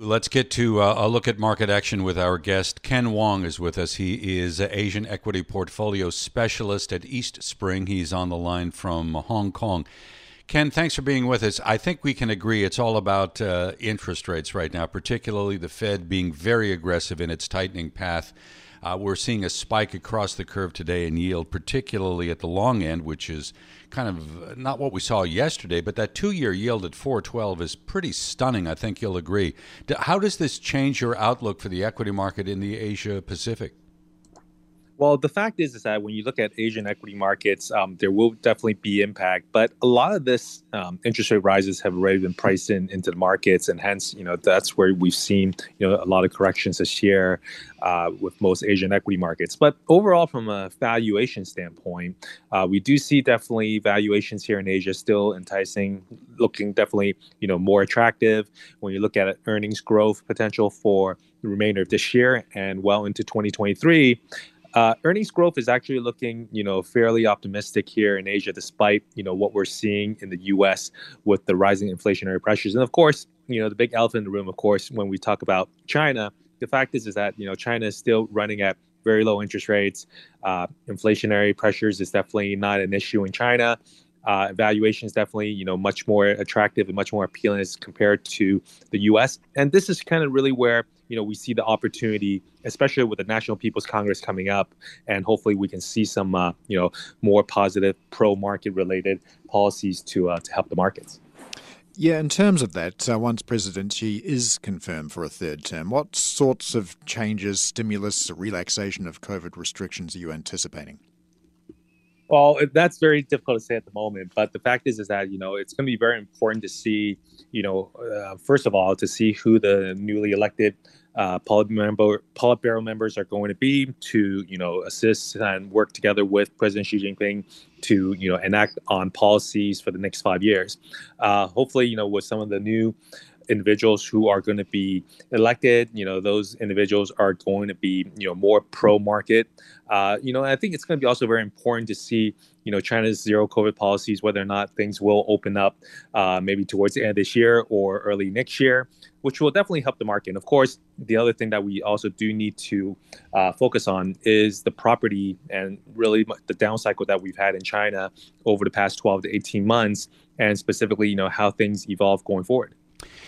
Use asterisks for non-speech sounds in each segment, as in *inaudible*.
Let's get to uh, a look at market action with our guest. Ken Wong is with us. He is an Asian equity portfolio specialist at Eastspring. He's on the line from Hong Kong. Ken, thanks for being with us. I think we can agree it's all about uh, interest rates right now, particularly the Fed being very aggressive in its tightening path. Uh, we're seeing a spike across the curve today in yield, particularly at the long end, which is kind of not what we saw yesterday, but that two year yield at 412 is pretty stunning. I think you'll agree. How does this change your outlook for the equity market in the Asia Pacific? Well, the fact is, is that when you look at Asian equity markets, um, there will definitely be impact, but a lot of this um, interest rate rises have already been priced in into the markets, and hence, you know, that's where we've seen, you know, a lot of corrections this year uh, with most Asian equity markets. But overall, from a valuation standpoint, uh, we do see definitely valuations here in Asia still enticing, looking definitely, you know, more attractive when you look at earnings growth potential for the remainder of this year and well into 2023. Uh, earnings growth is actually looking, you know, fairly optimistic here in Asia, despite you know what we're seeing in the U.S. with the rising inflationary pressures, and of course, you know, the big elephant in the room, of course, when we talk about China, the fact is is that you know China is still running at very low interest rates. Uh, inflationary pressures is definitely not an issue in China. Uh, valuation is definitely you know much more attractive and much more appealing as compared to the U.S. And this is kind of really where you know we see the opportunity, especially with the National People's Congress coming up, and hopefully we can see some uh, you know more positive pro market related policies to uh, to help the markets. Yeah, in terms of that, uh, once President Xi is confirmed for a third term, what sorts of changes, stimulus, relaxation of COVID restrictions are you anticipating? Well, that's very difficult to say at the moment. But the fact is, is that you know it's going to be very important to see, you know, uh, first of all, to see who the newly elected uh, member, Politburo members are going to be to, you know, assist and work together with President Xi Jinping to, you know, enact on policies for the next five years. Uh, hopefully, you know, with some of the new individuals who are going to be elected, you know, those individuals are going to be, you know, more pro market. Uh, you know, I think it's going to be also very important to see, you know, China's zero COVID policies, whether or not things will open up uh, maybe towards the end of this year or early next year, which will definitely help the market. And of course, the other thing that we also do need to uh, focus on is the property and really the down cycle that we've had in China over the past 12 to 18 months, and specifically, you know, how things evolve going forward.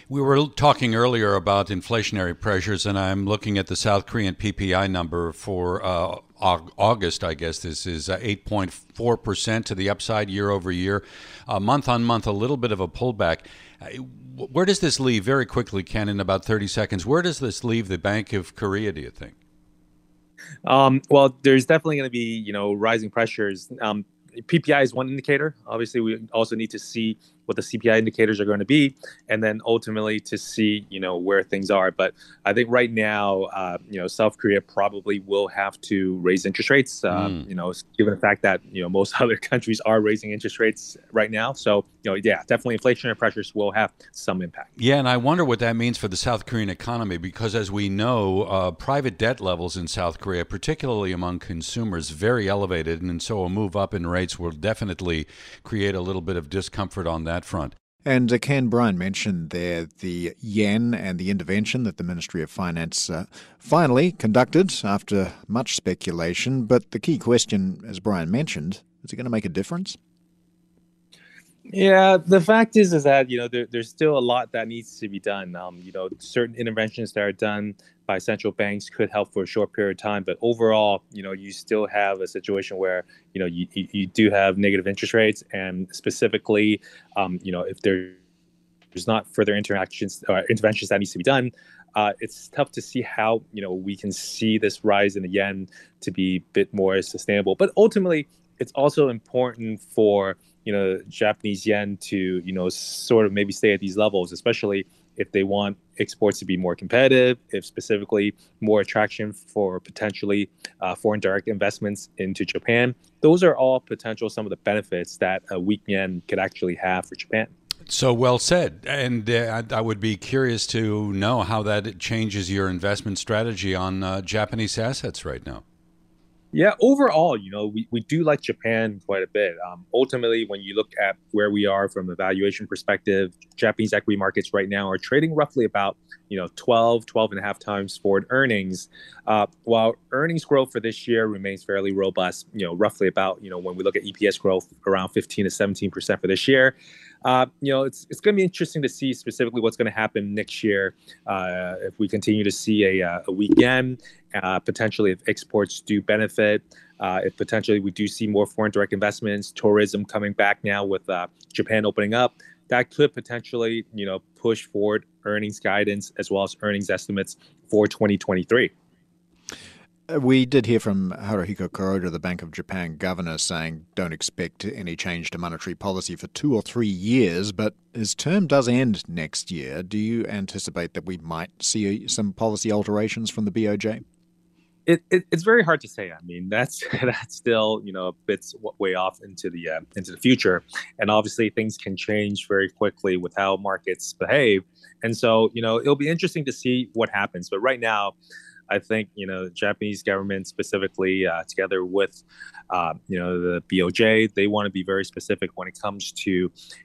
We were talking earlier about inflationary pressures, and I'm looking at the South Korean PPI number for uh, August, I guess this is 8.4% uh, to the upside year over year. Uh, month on month, a little bit of a pullback. Uh, where does this leave, very quickly, Ken, in about 30 seconds, where does this leave the Bank of Korea, do you think? Um, well, there's definitely going to be, you know, rising pressures. Um, PPI is one indicator. Obviously, we also need to see what the CPI indicators are going to be, and then ultimately to see you know where things are. But I think right now, uh, you know, South Korea probably will have to raise interest rates. Uh, mm. You know, given the fact that you know most *laughs* other countries are raising interest rates right now, so you know, yeah, definitely inflationary pressures will have some impact. Yeah, and I wonder what that means for the South Korean economy because, as we know, uh, private debt levels in South Korea, particularly among consumers, very elevated, and so a move up in rates will definitely create a little bit of discomfort on that that front. And uh, Ken Brian mentioned there the yen and the intervention that the Ministry of Finance uh, finally conducted after much speculation. But the key question, as Brian mentioned, is it going to make a difference? Yeah, the fact is, is that you know there, there's still a lot that needs to be done. Um, you know, certain interventions that are done by central banks could help for a short period of time, but overall, you know, you still have a situation where you know you, you, do have negative interest rates, and specifically, um, you know, if there's not further interactions or interventions that needs to be done, uh, it's tough to see how you know we can see this rise in the yen to be a bit more sustainable. But ultimately, it's also important for you know Japanese yen to you know sort of maybe stay at these levels, especially if they want exports to be more competitive, if specifically more attraction for potentially uh, foreign direct investments into Japan. Those are all potential some of the benefits that a weak yen could actually have for Japan. So well said. And uh, I would be curious to know how that changes your investment strategy on uh, Japanese assets right now. Yeah, overall, you know, we, we do like Japan quite a bit. Um, ultimately, when you look at where we are from a valuation perspective, Japanese equity markets right now are trading roughly about, you know, 12, 12 and a half times forward earnings. Uh, while earnings growth for this year remains fairly robust, you know, roughly about, you know, when we look at EPS growth around 15 to 17% for this year. Uh, you know, it's, it's going to be interesting to see specifically what's going to happen next year uh, if we continue to see a, uh, a weak yen, uh, potentially if exports do benefit, uh, if potentially we do see more foreign direct investments, tourism coming back now with Japan opening up, that could potentially, you know, push forward earnings guidance as well as earnings estimates for 2023. We did hear from Haruhiko Kuroda, the Bank of Japan governor, saying don't expect any change to monetary policy for two or three years, but his term does end next year. Do you anticipate that we might see some policy alterations from the BOJ? It, it, it's very hard to say. I mean, that's *laughs* that's still you know a bit way off into the uh, into the future, and obviously things can change very quickly with how markets behave. And so you know it'll be interesting to see what happens. But right now, I think you know the Japanese government specifically, uh, together with uh, you know the BOJ, they want to be very specific when it comes to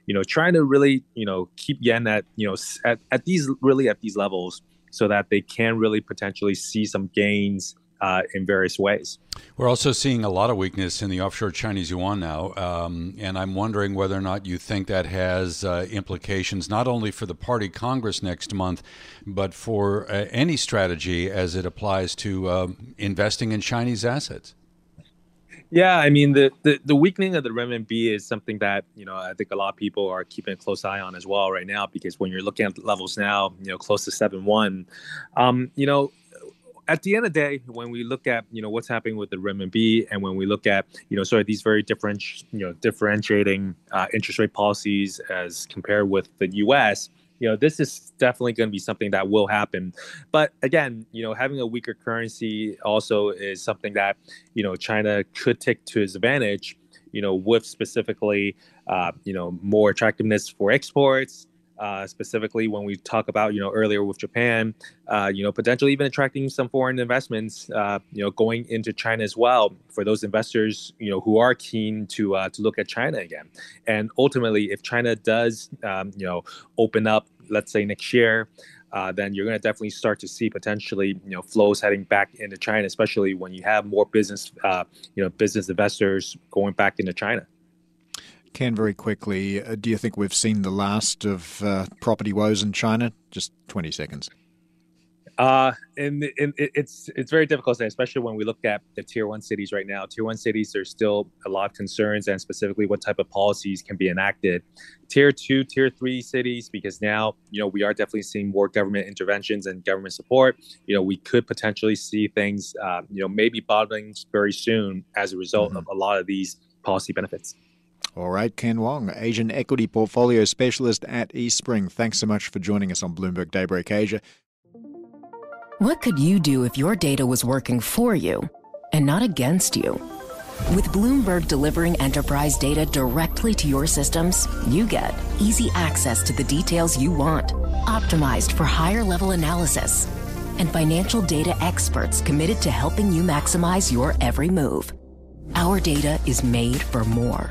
you know trying to really you know keep yen at you know at, at these really at these levels so that they can really potentially see some gains uh, in various ways. We're also seeing a lot of weakness in the offshore Chinese yuan now, um, and I'm wondering whether or not you think that has uh, implications not only for the party Congress next month, but for uh, any strategy as it applies to uh, investing in Chinese assets. Yeah, I mean the, the, the weakening of the renminbi is something that you know I think a lot of people are keeping a close eye on as well right now because when you're looking at levels now, you know, close to seven one, um, you know, at the end of the day, when we look at you know what's happening with the renminbi, and when we look at you know sort of these very different you know differentiating uh, interest rate policies as compared with the U.S., you know this is definitely going to be something that will happen. But again, you know having a weaker currency also is something that you know China could take to its advantage. You know with specifically uh, you know more attractiveness for exports uh, specifically when we talk about you know earlier with Japan, uh, you know potentially even attracting some foreign investments, uh, you know going into China as well for those investors you know who are keen to uh, to look at China again, and ultimately if China does um, you know open up, let's say next year. Uh, then you're going to definitely start to see potentially, you know, flows heading back into China, especially when you have more business, uh, you know, business investors going back into China. Ken, very quickly, uh, do you think we've seen the last of uh, property woes in China? Just 20 seconds. Uh, and, and it's it's very difficult to say, especially when we look at the tier one cities right now. Tier one cities, there's still a lot of concerns, and specifically what type of policies can be enacted. Tier two, tier three cities, because now you know we are definitely seeing more government interventions and government support. You know, we could potentially see things, uh, you know, maybe bottoming very soon as a result mm-hmm. of a lot of these policy benefits. All right, Ken Wong, Asian Equity Portfolio Specialist at Eastspring. Thanks so much for joining us on Bloomberg Daybreak Asia. What could you do if your data was working for you and not against you? With Bloomberg delivering enterprise data directly to your systems, you get easy access to the details you want, optimized for higher level analysis, and financial data experts committed to helping you maximize your every move. Our data is made for more